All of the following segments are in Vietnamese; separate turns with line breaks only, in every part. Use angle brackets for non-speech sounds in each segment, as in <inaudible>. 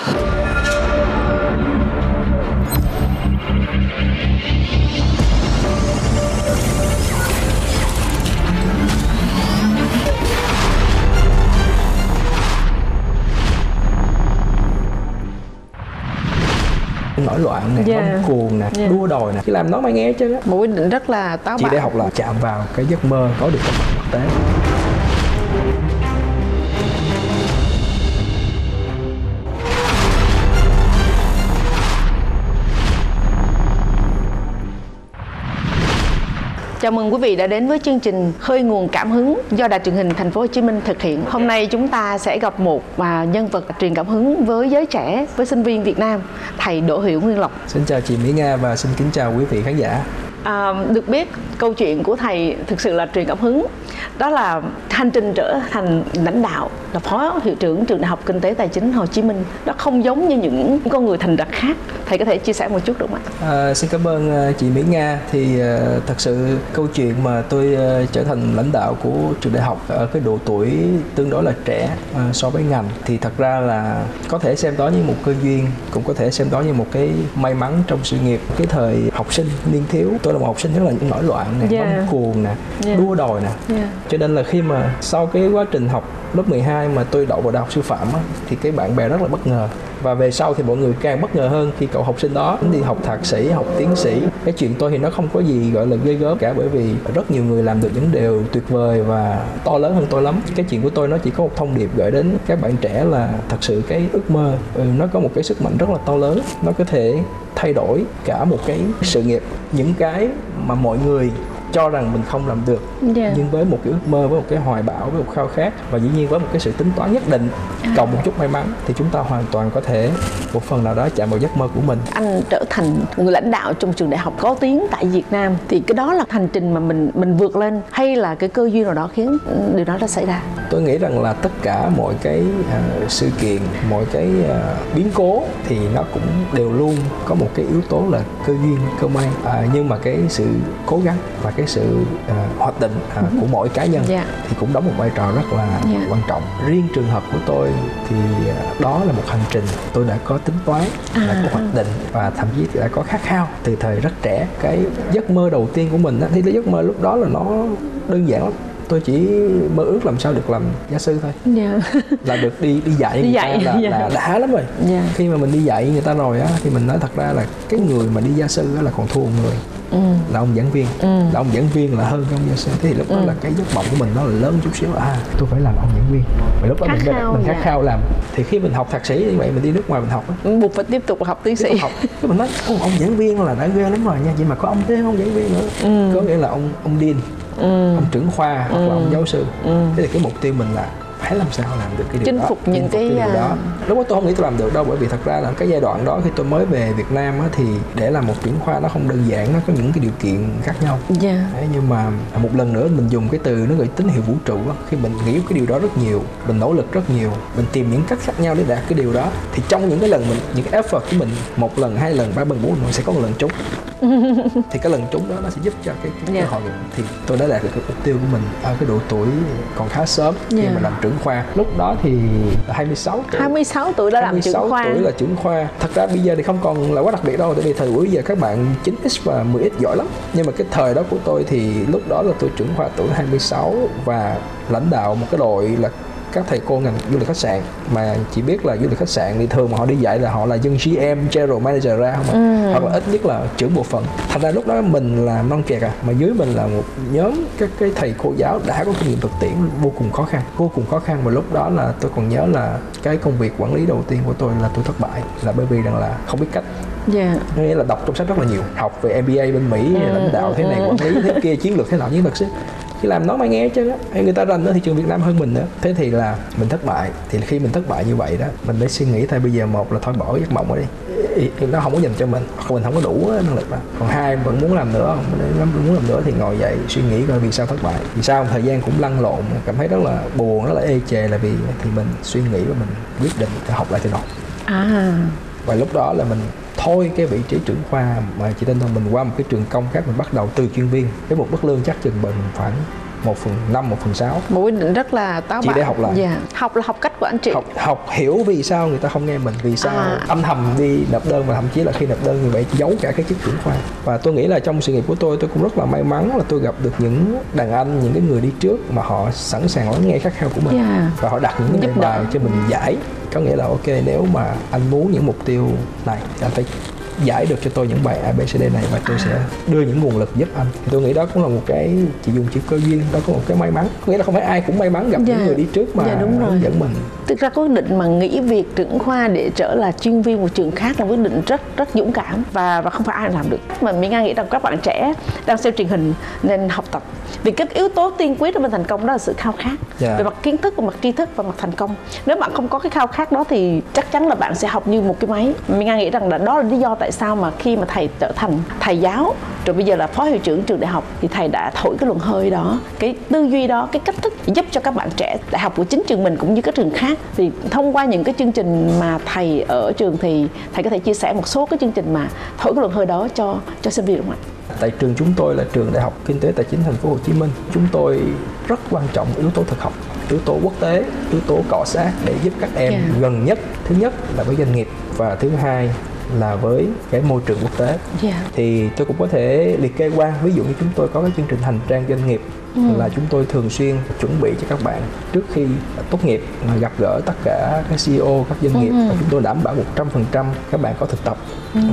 nổi loạn nè
Yeah.
bấm cuồng nè
Yeah.
đua đòi nè khi làm nó mới nghe chứ
một quyết định rất là táo bạo
để học là chạm vào cái giấc mơ có được trong thực tế
Chào mừng quý vị đã đến với chương trình Khơi nguồn cảm hứng do Đài truyền hình Thành phố Hồ Chí Minh thực hiện. Hôm nay chúng ta sẽ gặp một và nhân vật truyền cảm hứng với giới trẻ, với sinh viên Việt Nam, thầy Đỗ Hiểu Nguyên Lộc.
xin chào chị Mỹ Nga và xin kính chào quý vị khán giả
À, được biết câu chuyện của thầy thực sự là truyền cảm hứng. Đó là hành trình trở thành lãnh đạo là phó hiệu trưởng trường đại học kinh tế tài chính Hồ Chí Minh. Nó không giống như những con người thành đạt khác. Thầy có thể chia sẻ một chút được không ạ?
À, xin cảm ơn à, chị Mỹ Nga. Thì à, thật sự câu chuyện mà tôi à, trở thành lãnh đạo của trường đại học ở cái độ tuổi tương đối là trẻ so với ngành thì thật ra là có thể xem đó như một cơ duyên cũng có thể xem đó như một cái may mắn trong sự nghiệp. Cái thời học sinh niên thiếu tôi là một học sinh rất là nổi loạn nè
Yeah.
bấm cuồng nè
Yeah.
đua đòi nè
Yeah.
cho nên là khi mà sau cái quá trình học lớp 12 mà tôi đậu vào đại học sư phạm á, thì cái bạn bè rất là bất ngờ và về sau thì mọi người càng bất ngờ hơn khi cậu học sinh đó đi học thạc sĩ học tiến sĩ cái chuyện tôi thì nó không có gì gọi là ghê gớm cả bởi vì rất nhiều người làm được những điều tuyệt vời và to lớn hơn tôi lắm cái chuyện của tôi nó chỉ có một thông điệp gửi đến các bạn trẻ là thật sự cái ước mơ ừ, nó có một cái sức mạnh rất là to lớn nó có thể thay đổi cả một cái sự nghiệp, những cái mà mọi người cho rằng mình không làm được.
Yeah.
nhưng với một cái ước mơ với một cái hoài bão với một khao khát và dĩ nhiên với một cái sự tính toán nhất định cộng một chút may mắn thì chúng ta hoàn toàn có thể một phần nào đó chạm vào giấc mơ của mình.
Anh trở thành người lãnh đạo trong trường đại học có tiếng tại Việt Nam thì cái đó là hành trình mà mình mình vượt lên hay là cái cơ duyên nào đó khiến điều đó đã xảy ra?
Tôi nghĩ rằng là tất cả mọi cái à, sự kiện mọi cái à, biến cố thì nó cũng đều luôn có một cái yếu tố là cơ duyên cơ may. À, nhưng mà cái sự cố gắng và cái sự à, hoạch định à, của mỗi cá nhân
Dạ.
thì cũng đóng một vai trò rất là
Dạ.
quan trọng riêng trường hợp của tôi thì à, đó là một hành trình tôi đã có tính toán đã
À.
có hoạch định và thậm chí đã có khát khao từ thời rất trẻ cái giấc mơ đầu tiên của mình á, thì cái giấc mơ lúc đó là nó đơn giản lắm tôi chỉ mơ ước làm sao được làm gia sư thôi
yeah. <laughs>
là được đi đi dạy
Đi
người
dạy,
ta là,
dạ.
là đã lắm rồi
Dạ.
khi mà mình đi dạy người ta rồi á thì mình nói thật ra là cái người mà đi gia sư á là còn thua một người
ừ.
là ông giảng viên.
Ừ.
là ông giảng viên là hơn ông gia sư thế thì lúc đó là cái giấc mộng của mình nó là lớn chút xíu. À tôi phải làm ông giảng viên. Và lúc đó
Khát
mình
khao,
mình khát
dạ.
khao làm. Thì khi mình học thạc sĩ như vậy mình đi nước ngoài mình học
buộc phải tiếp tục học tiến sĩ.
học. Cái mình nói ông, ông giảng viên là đã ghê lắm rồi nha. Vậy mà có ông thêm ông giảng viên nữa.
Ừ.
có nghĩa là ông ông điên
ừ.
ông trưởng khoa hoặc là ông giáo sư. Thế thì cái mục tiêu mình là phải làm sao làm được cái điều
Chinh
đó
phục những cái,
điều
à,
đó lúc đó tôi không nghĩ tôi làm được đâu bởi vì thật ra là cái giai đoạn đó khi tôi mới về Việt Nam á, thì để làm một trưởng khoa nó không đơn giản nó có những cái điều kiện khác nhau
yeah.
Đấy, nhưng mà một lần nữa mình dùng cái từ nó gọi tín hiệu vũ trụ á. khi mình nghĩ cái điều đó rất nhiều mình nỗ lực rất nhiều mình tìm những cách khác nhau để đạt cái điều đó thì trong những cái lần mình những cái effort của mình một lần hai lần ba lần bốn lần sẽ có một lần trúng <laughs> thì cái lần trúng đó nó sẽ giúp cho cái, cái
Dạ.
cơ hội thì tôi đã đạt được cái mục tiêu của mình ở cái độ tuổi còn khá sớm khi
Dạ.
mà làm trưởng khoa. Lúc đó thì là 26 tuổi.
26 tuổi đã làm
26
trưởng khoa.
tuổi là trưởng khoa. Thật ra bây giờ thì không còn là quá đặc biệt đâu tại vì thời buổi giờ các bạn 9x và 10x giỏi lắm. Nhưng mà cái thời đó của tôi thì lúc đó là tôi trưởng khoa tuổi 26 và lãnh đạo một cái đội là các thầy cô ngành du lịch khách sạn mà chỉ biết là du lịch khách sạn thì thường mà họ đi dạy là họ là dân GM general manager ra không à? hoặc là ít nhất là trưởng bộ phận. Thành ra lúc đó mình là non kẹt à mà dưới mình là một nhóm các cái thầy cô giáo đã có kinh nghiệm thực tiễn vô cùng khó khăn vô cùng khó khăn. Và lúc đó là tôi còn nhớ là cái công việc quản lý đầu tiên của tôi là tôi thất bại là bởi vì rằng là không biết cách.
Yeah.
có nghĩa là đọc trong sách rất là nhiều học về MBA bên Mỹ lãnh đạo thế này quản lý thế kia chiến lược thế nào nhưng thật sự khi làm nó mới nghe chứ. Hay người ta rành ở thị trường Việt Nam hơn mình nữa. Thế thì là mình thất bại. Thì khi mình thất bại như vậy đó mình mới suy nghĩ thôi bây giờ một là thôi bỏ giấc mộng đi. Nó không có dành cho mình. Hoặc mình không có đủ năng lực đó. còn hai vẫn muốn làm nữa. Không muốn làm nữa thì ngồi dậy suy nghĩ coi vì sao thất bại. Vì sao? Thời gian cũng lăn lộn cảm thấy rất là buồn rất là ê chề là vì thì mình suy nghĩ và mình quyết định học lại từ đầu
à.
Và lúc đó là mình thôi cái vị trí trưởng khoa mà chị tin thôi mình qua một cái trường công khác, mình bắt đầu từ chuyên viên. Cái một mức lương chắc chừng mình khoảng một phần năm một phần sáu
một quyết định rất là táo
Chỉ
bạo
để học lại.
dạ. học là học cách của anh chị
học học hiểu vì sao người ta không nghe mình vì sao
À.
âm thầm đi nộp đơn và thậm chí là khi nộp đơn như vậy giấu cả cái chức trưởng khoa và tôi nghĩ là trong sự nghiệp của tôi tôi cũng rất là may mắn là tôi gặp được những đàn anh những cái người đi trước mà họ sẵn sàng lắng nghe khát khao của mình
Dạ.
và họ đặt những cái bài cho mình giải có nghĩa là ok nếu mà anh muốn những mục tiêu này thì anh phải giải được cho tôi những bài ABCD này và tôi sẽ đưa những nguồn lực giúp anh thì tôi nghĩ đó cũng là một cái chỉ dùng chữ cơ duyên đó có một cái may mắn có nghĩa là không phải ai cũng may mắn gặp
Dạ.
những người đi trước mà
Dạ, đúng rồi.
hướng dẫn mình
thực ra quyết định mà nghỉ việc trưởng khoa để trở là chuyên viên một trường khác là quyết định rất rất dũng cảm và và không phải ai làm được mà mình nga nghĩ rằng các bạn trẻ đang xem truyền hình nên học tập vì cái yếu tố tiên quyết để mình thành công đó là sự khao khát.
Dạ.
về mặt kiến thức về mặt tri thức và mặt thành công. Nếu bạn không có cái khao khát đó thì chắc chắn là bạn sẽ học như một cái máy. Mình nga nghĩ rằng là đó là lý do tại sao mà khi mà thầy trở thành thầy giáo rồi bây giờ là phó hiệu trưởng trường đại học thì thầy đã thổi cái luồng hơi đó. Cái tư duy đó cái cách thức giúp cho các bạn trẻ đại học của chính trường mình cũng như các trường khác. Thì thông qua những cái chương trình mà thầy ở trường thì thầy có thể chia sẻ một số cái chương trình mà thổi cái luồng hơi đó cho cho sinh viên đúng không ạ
Tại trường chúng tôi là trường Đại học Kinh tế Tài chính Thành phố Hồ Chí Minh. Chúng tôi rất quan trọng yếu tố thực học, yếu tố quốc tế, yếu tố cọ sát để giúp các em
Yeah.
gần nhất. Thứ nhất là với doanh nghiệp và thứ hai là với cái môi trường quốc tế.
Yeah.
Thì tôi cũng có thể liệt kê qua ví dụ như chúng tôi có cái chương trình hành trang doanh nghiệp là chúng tôi thường xuyên chuẩn bị cho các bạn trước khi tốt nghiệp mà gặp gỡ tất cả các CEO các doanh nghiệp. Và chúng tôi đảm bảo 100% các bạn có thực tập.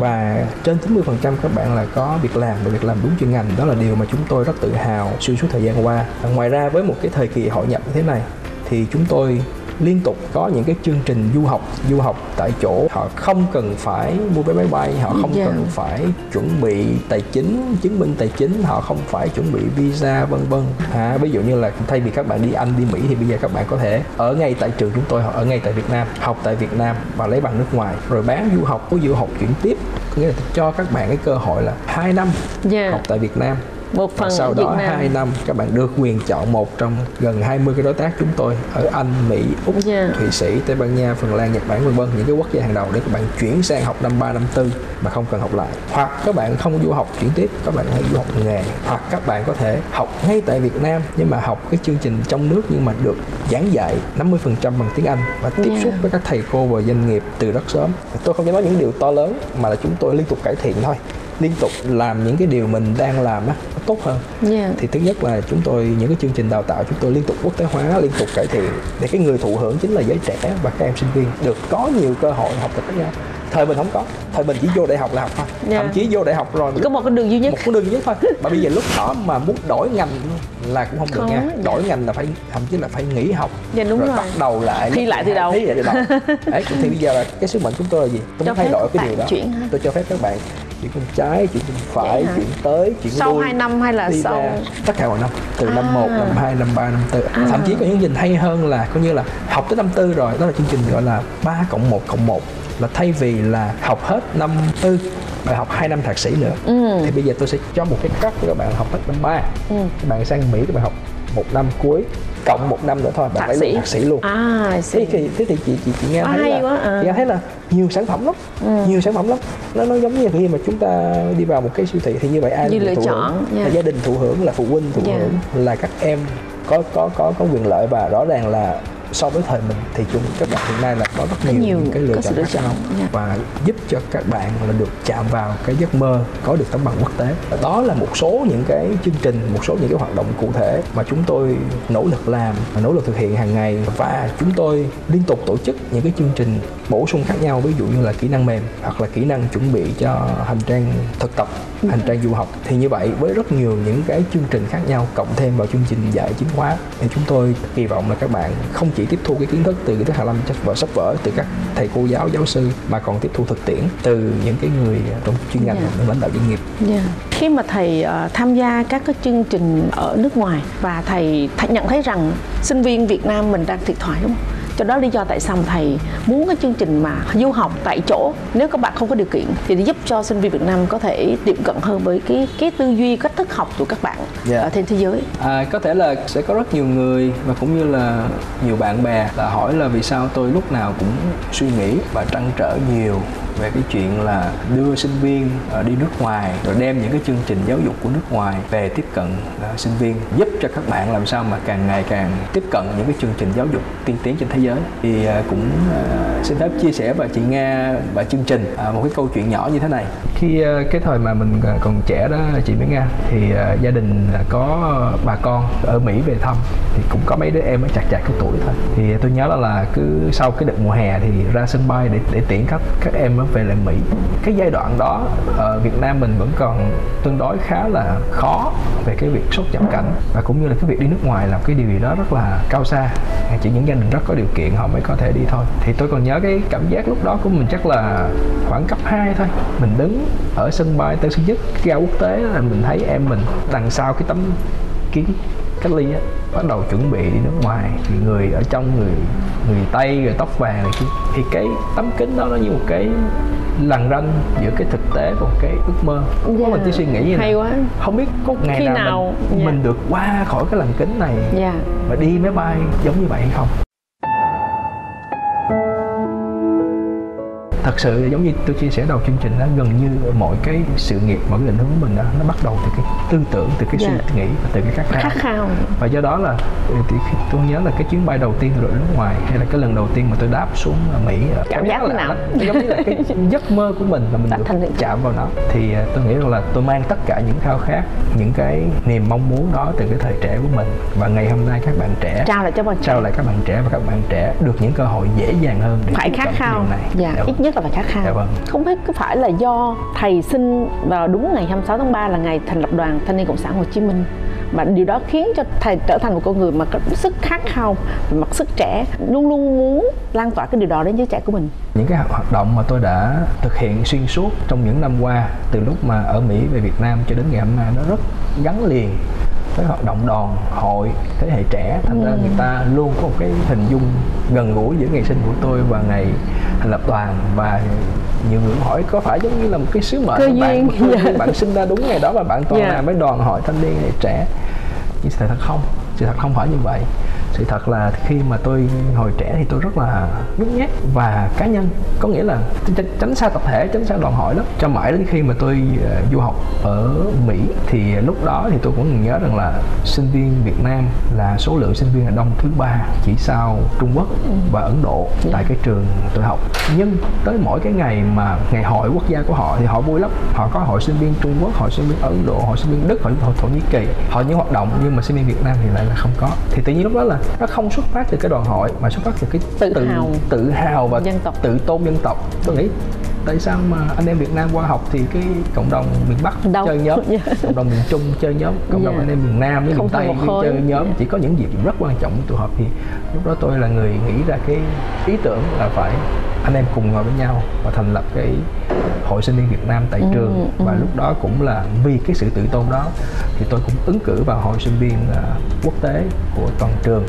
Và trên 90% các bạn là có việc làm và việc làm đúng chuyên ngành. Đó là điều mà chúng tôi rất tự hào xuyên suốt thời gian qua. Ngoài ra với một cái thời kỳ hội nhập như thế này thì chúng tôi liên tục có những cái chương trình du học du học tại chỗ. Họ không cần phải mua vé máy bay họ không
Dạ.
cần phải chuẩn bị tài chính chứng minh tài chính họ không phải chuẩn bị visa vân vân. À, ví dụ như là thay vì các bạn đi anh đi mỹ thì bây giờ các bạn có thể ở ngay tại trường chúng tôi hoặc ở ngay tại việt nam học tại việt nam và lấy bằng nước ngoài. Rồi bán du học có du học chuyển tiếp. Có nghĩa là cho các bạn cái cơ hội là 2 năm
Yeah.
học tại việt nam
một
và
phần
sau
ở Việt
đó
Nam.
2 năm các bạn được quyền chọn một trong gần 20 cái đối tác chúng tôi ở Anh, Mỹ, Úc,
Yeah.
Thụy Sĩ, Tây Ban Nha, Phần Lan, Nhật Bản vân vân những cái quốc gia hàng đầu để các bạn chuyển sang học năm 3 năm 4 mà không cần học lại. Hoặc các bạn không du học chuyển tiếp, các bạn hãy du học nghề hoặc các bạn có thể học ngay tại Việt Nam nhưng mà học cái chương trình trong nước nhưng mà được giảng dạy 50% bằng tiếng Anh và tiếp
Yeah.
xúc với các thầy cô và doanh nghiệp từ rất sớm. Tôi không dám nói những điều to lớn mà là chúng tôi liên tục cải thiện thôi liên tục làm những cái điều mình đang làm á tốt hơn.
Yeah.
thì thứ nhất là chúng tôi những cái chương trình đào tạo chúng tôi liên tục quốc tế hóa liên tục cải thiện để cái người thụ hưởng chính là giới trẻ và các em sinh viên được có nhiều cơ hội học tập với nhau. Thời mình không có thời mình chỉ vô đại học là học thôi.
Dạ.
thậm chí vô đại học rồi
có một cái đường duy nhất.
Một con đường duy nhất thôi. Mà bây giờ lúc đó mà muốn đổi ngành là cũng không được
Không,
nha.
dạ.
đổi ngành là phải thậm chí là phải nghỉ học.
Dạ, đúng rồi.
bắt đầu lại.
Thi lại từ đầu.
thi lại từ đầu. <laughs> Đấy thì bây giờ là cái sứ mệnh chúng tôi là gì? Tôi
Cho
muốn thay đổi cái điều đó.
chuyển.
Tôi cho phép các bạn chuyển bên trái chuyển bên phải chuyển tới chuyển
Sau
lui
hai năm hay là sau-
ra. tất cả mọi năm từ năm
À.
1, năm 2, năm 3, năm 4 thậm chí có những chương trình hay hơn là coi như là học tới năm tư rồi đó là chương trình gọi là 3 cộng 1 cộng 1 là thay vì là học hết năm tư bạn học 2 năm thạc sĩ nữa
Ừ.
thì bây giờ tôi sẽ cho một cái cắt cho các bạn học hết năm 3
Ừ.
các bạn sang Mỹ các bạn học một năm cuối cộng một năm nữa thôi bạn
sĩ.
luôn thạc sĩ luôn
À,
thế thì thế thì chị chị chị nghe thấy là
quá, à.
chị thấy là nhiều sản phẩm lắm nhiều sản phẩm lắm nó nó giống như khi mà chúng ta đi vào một cái siêu thị thì như vậy ai
Như lựa
thụ
chọn,
hưởng?
yeah.
là gia đình thụ hưởng là phụ huynh thụ
Yeah.
hưởng là các em có có có có quyền lợi và rõ ràng là so với thời mình thì chúng các bạn hiện nay là có rất nhiều,
nhiều,
cái lựa chọn khác nhau
yeah.
và giúp cho các bạn là được chạm vào cái giấc mơ có được tấm bằng quốc tế Và đó là một số những cái chương trình một số những cái hoạt động cụ thể mà chúng tôi nỗ lực làm và nỗ lực thực hiện hàng ngày và chúng tôi liên tục tổ chức những cái chương trình bổ sung khác nhau ví dụ như là kỹ năng mềm hoặc là kỹ năng chuẩn bị cho hành trang thực tập hành trang du học thì như vậy với rất nhiều những cái chương trình khác nhau cộng thêm vào chương trình dạy chính khóa thì chúng tôi kỳ vọng là các bạn không chỉ tiếp thu cái kiến thức từ kiến thức hàn lâm vở sách vở từ các thầy cô giáo giáo sư mà còn tiếp thu thực tiễn từ những cái người trong chuyên ngành
Dạ.
những lãnh đạo doanh nghiệp
Yeah. Khi mà thầy ờ, tham gia các cái chương trình ở nước ngoài và thầy, thầy nhận thấy rằng sinh viên Việt Nam mình đang thiệt thòi đúng không? Cho đó lý do tại sao thầy muốn cái chương trình mà du học tại chỗ nếu các bạn không có điều kiện thì giúp cho sinh viên Việt Nam có thể tiệm cận hơn với cái cái tư duy cách thức học của các bạn
Dạ.
ở trên thế giới.
À, có thể là sẽ có rất nhiều người và cũng như là nhiều bạn bè là hỏi là vì sao tôi lúc nào cũng suy nghĩ và trăn trở nhiều về cái chuyện là đưa sinh viên uh, đi nước ngoài rồi đem những cái chương trình giáo dục của nước ngoài về tiếp cận uh, sinh viên giúp cho các bạn làm sao mà càng ngày càng tiếp cận những cái chương trình giáo dục tiên tiến trên thế giới thì à, cũng à, xin phép chia sẻ và chị Nga và chương trình à, một cái câu chuyện nhỏ như thế này. Khi cái thời mà mình còn trẻ đó, chị mới Nga, thì gia đình có bà con ở Mỹ về thăm. Thì cũng có mấy đứa em mới chặt chặt cái tuổi thôi. Thì tôi nhớ là là cứ sau cái đợt mùa hè thì ra sân bay để để tiễn các các em về lại Mỹ. Cái giai đoạn đó, ở Việt Nam mình vẫn còn tương đối khá là khó về cái việc xuất nhập cảnh. Và cũng như là cái việc đi nước ngoài là cái điều gì đó rất là cao xa. Chỉ những gia đình rất có điều kiện họ mới có thể đi thôi. Thì tôi còn nhớ cái cảm giác lúc đó của mình chắc là khoảng cấp 2 thôi. Mình đứng ở sân bay Tân Sơn Nhất ga quốc tế là mình thấy em mình đằng sau cái tấm kiến cách ly á bắt đầu chuẩn bị đi nước ngoài. Thì người ở trong người người tây rồi tóc vàng này kia. Thì cái tấm kính đó nó như một cái lằn ranh giữa cái thực tế và cái ước mơ. Yeah. có mình chỉ suy nghĩ như
hay
này.
quá.
Không biết có ngày
Khi
nào,
nào?
Mình,
dạ.
mình được qua khỏi cái lằn kính này
dạ.
và đi máy bay giống như vậy hay không thật sự giống như tôi chia sẻ đầu chương trình đó gần như mọi cái sự nghiệp mọi cái định hướng của mình đó nó bắt đầu từ cái tư tưởng từ cái
Dạ.
suy nghĩ và từ cái khát khao.
Khát khao.
Và do đó là ừ, thì tôi nhớ là cái chuyến bay đầu tiên tôi đội nước ngoài hay là cái lần đầu tiên mà tôi đáp xuống ở Mỹ ờ,
Cảm giác
là
nào?
nó giống như là cái giấc mơ của mình là mình được
thành
chạm vào nó. Thì ờ, tôi nghĩ rằng là tôi mang tất cả những khao khát những cái niềm mong muốn đó từ cái thời trẻ của mình. Và ngày hôm nay các bạn trẻ
trao lại cho bạn
trao lại các bạn trẻ và các bạn trẻ được những cơ hội dễ dàng hơn để
phải khát khao.
này.
Dạ,
Dạ.
ít nhất là phải khát khao.
Dạ vâng.
không biết có phải là do thầy sinh vào đúng ngày 26 tháng 3 là ngày thành lập đoàn thanh niên cộng sản Hồ Chí Minh? Và điều đó khiến cho thầy trở thành một con người mà có sức khát khao về mặt sức trẻ luôn luôn muốn lan tỏa cái điều đó đến giới trẻ của mình.
Những cái hoạt động mà tôi đã thực hiện xuyên suốt trong những năm qua từ lúc mà ở Mỹ về Việt Nam cho đến ngày hôm nay nó rất gắn liền với hoạt động đoàn hội thế hệ trẻ. Thành ra người ta luôn có một cái hình dung gần gũi giữa ngày sinh của tôi và ngày thành lập đoàn và nhiều người hỏi có phải giống như là một cái sứ mệnh
Cơ
bạn
duyên,
cơ
dạ. <laughs>
bạn sinh ra đúng ngày đó mà bạn toàn
Dạ.
làm với đoàn hội thanh niên trẻ nhưng sự thật không sự thật không phải như vậy sự thật là khi mà tôi hồi trẻ thì tôi rất là nhút nhát và cá nhân. Có nghĩa là tránh, tránh xa tập thể tránh xa đoàn hội lắm. Cho mãi đến khi mà tôi ờ, du học ở mỹ thì lúc đó thì tôi cũng nhớ rằng là sinh viên việt nam là số lượng sinh viên là đông thứ ba chỉ sau trung quốc và ấn độ tại cái trường tôi học. Nhưng tới mỗi cái ngày mà ngày hội quốc gia của họ thì họ vui lắm. Họ có hội sinh viên trung quốc hội sinh viên ấn độ hội sinh viên đức hội, hội thổ nhĩ kỳ. Họ những hoạt động nhưng mà sinh viên việt nam thì lại là không có. Thì tự nhiên lúc đó là nó không xuất phát từ cái đoàn hội mà xuất phát từ cái
Tự hào.
tự hào và
Dân tộc.
tự tôn dân tộc tôi nghĩ tại sao mà anh em Việt Nam qua học thì cái cộng đồng miền Bắc
Đâu.
chơi nhóm <laughs>
Dạ.
cộng đồng miền Trung chơi nhóm cộng đồng
Dạ.
anh em miền Nam với miền Tây chơi nhóm
Dạ.
chỉ có những dịp rất quan trọng tụ họp thì lúc đó tôi là người nghĩ ra cái ý tưởng là phải anh em cùng ngồi với nhau và thành lập cái hội sinh viên Việt Nam tại trường. và lúc đó cũng là vì cái sự tự tôn đó thì tôi cũng ứng cử vào hội sinh viên à, quốc tế của toàn trường.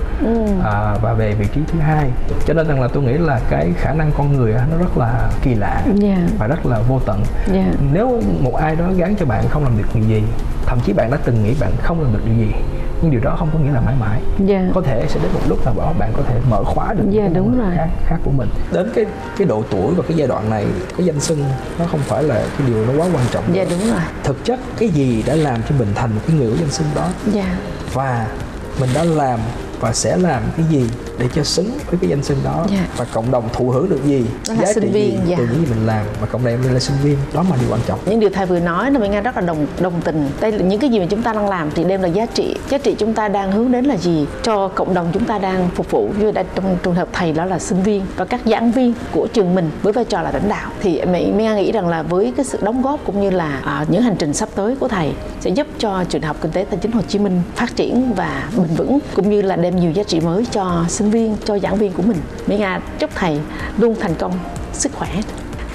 À, và về vị trí thứ hai cho nên rằng là tôi nghĩ là cái khả năng con người nó rất là kỳ lạ
Dạ.
và rất là vô tận.
Dạ.
nếu một ai đó gán cho bạn không làm được điều gì thậm chí bạn đã từng nghĩ bạn không làm được điều gì nhưng điều đó không có nghĩa là mãi mãi
Dạ.
có thể sẽ đến một lúc nào đó bạn có thể mở khóa được những
Dạ,
cái
đúng rồi.
khác, khác của mình đến cái cái độ tuổi và cái giai đoạn này cái danh xưng nó không phải là cái điều nó quá quan trọng
dạ
nữa.
đúng rồi
thực chất cái gì đã làm cho mình thành một cái người có danh xưng đó
dạ
và mình đã làm và sẽ làm cái gì để cho xứng với cái danh xưng đó
Dạ.
và cộng đồng thụ hưởng được gì
Đó là
giá
sinh
trị
viên,
gì
dạ.
từ những gì mình làm và cộng đồng mình là sinh viên đó mà điều quan trọng.
Những điều thầy vừa nói là mình nghe rất là đồng đồng tình. Đây là những cái gì mà chúng ta đang làm thì đem là giá trị. Giá trị chúng ta đang hướng đến là gì? Cho cộng đồng chúng ta đang phục vụ. Như đã trong trường hợp thầy đó là sinh viên và các giảng viên của trường mình với vai trò là lãnh đạo. Thì mình mình nghĩ rằng là với cái sự đóng góp cũng như là à, những hành trình sắp tới của thầy sẽ giúp cho trường đại học kinh tế tài chính Hồ Chí Minh phát triển và bền vững cũng như là đem nhiều giá trị mới cho sinh viên cho giảng viên của mình Mỹ Nga chúc thầy luôn thành công sức khỏe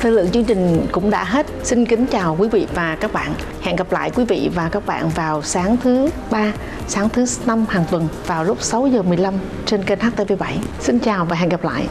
Thời lượng chương trình cũng đã hết. Xin kính chào quý vị và các bạn. Hẹn gặp lại quý vị và các bạn vào sáng thứ ba, sáng thứ năm hàng tuần vào lúc 6 giờ 15 trên kênh HTV7. Xin chào và hẹn gặp lại.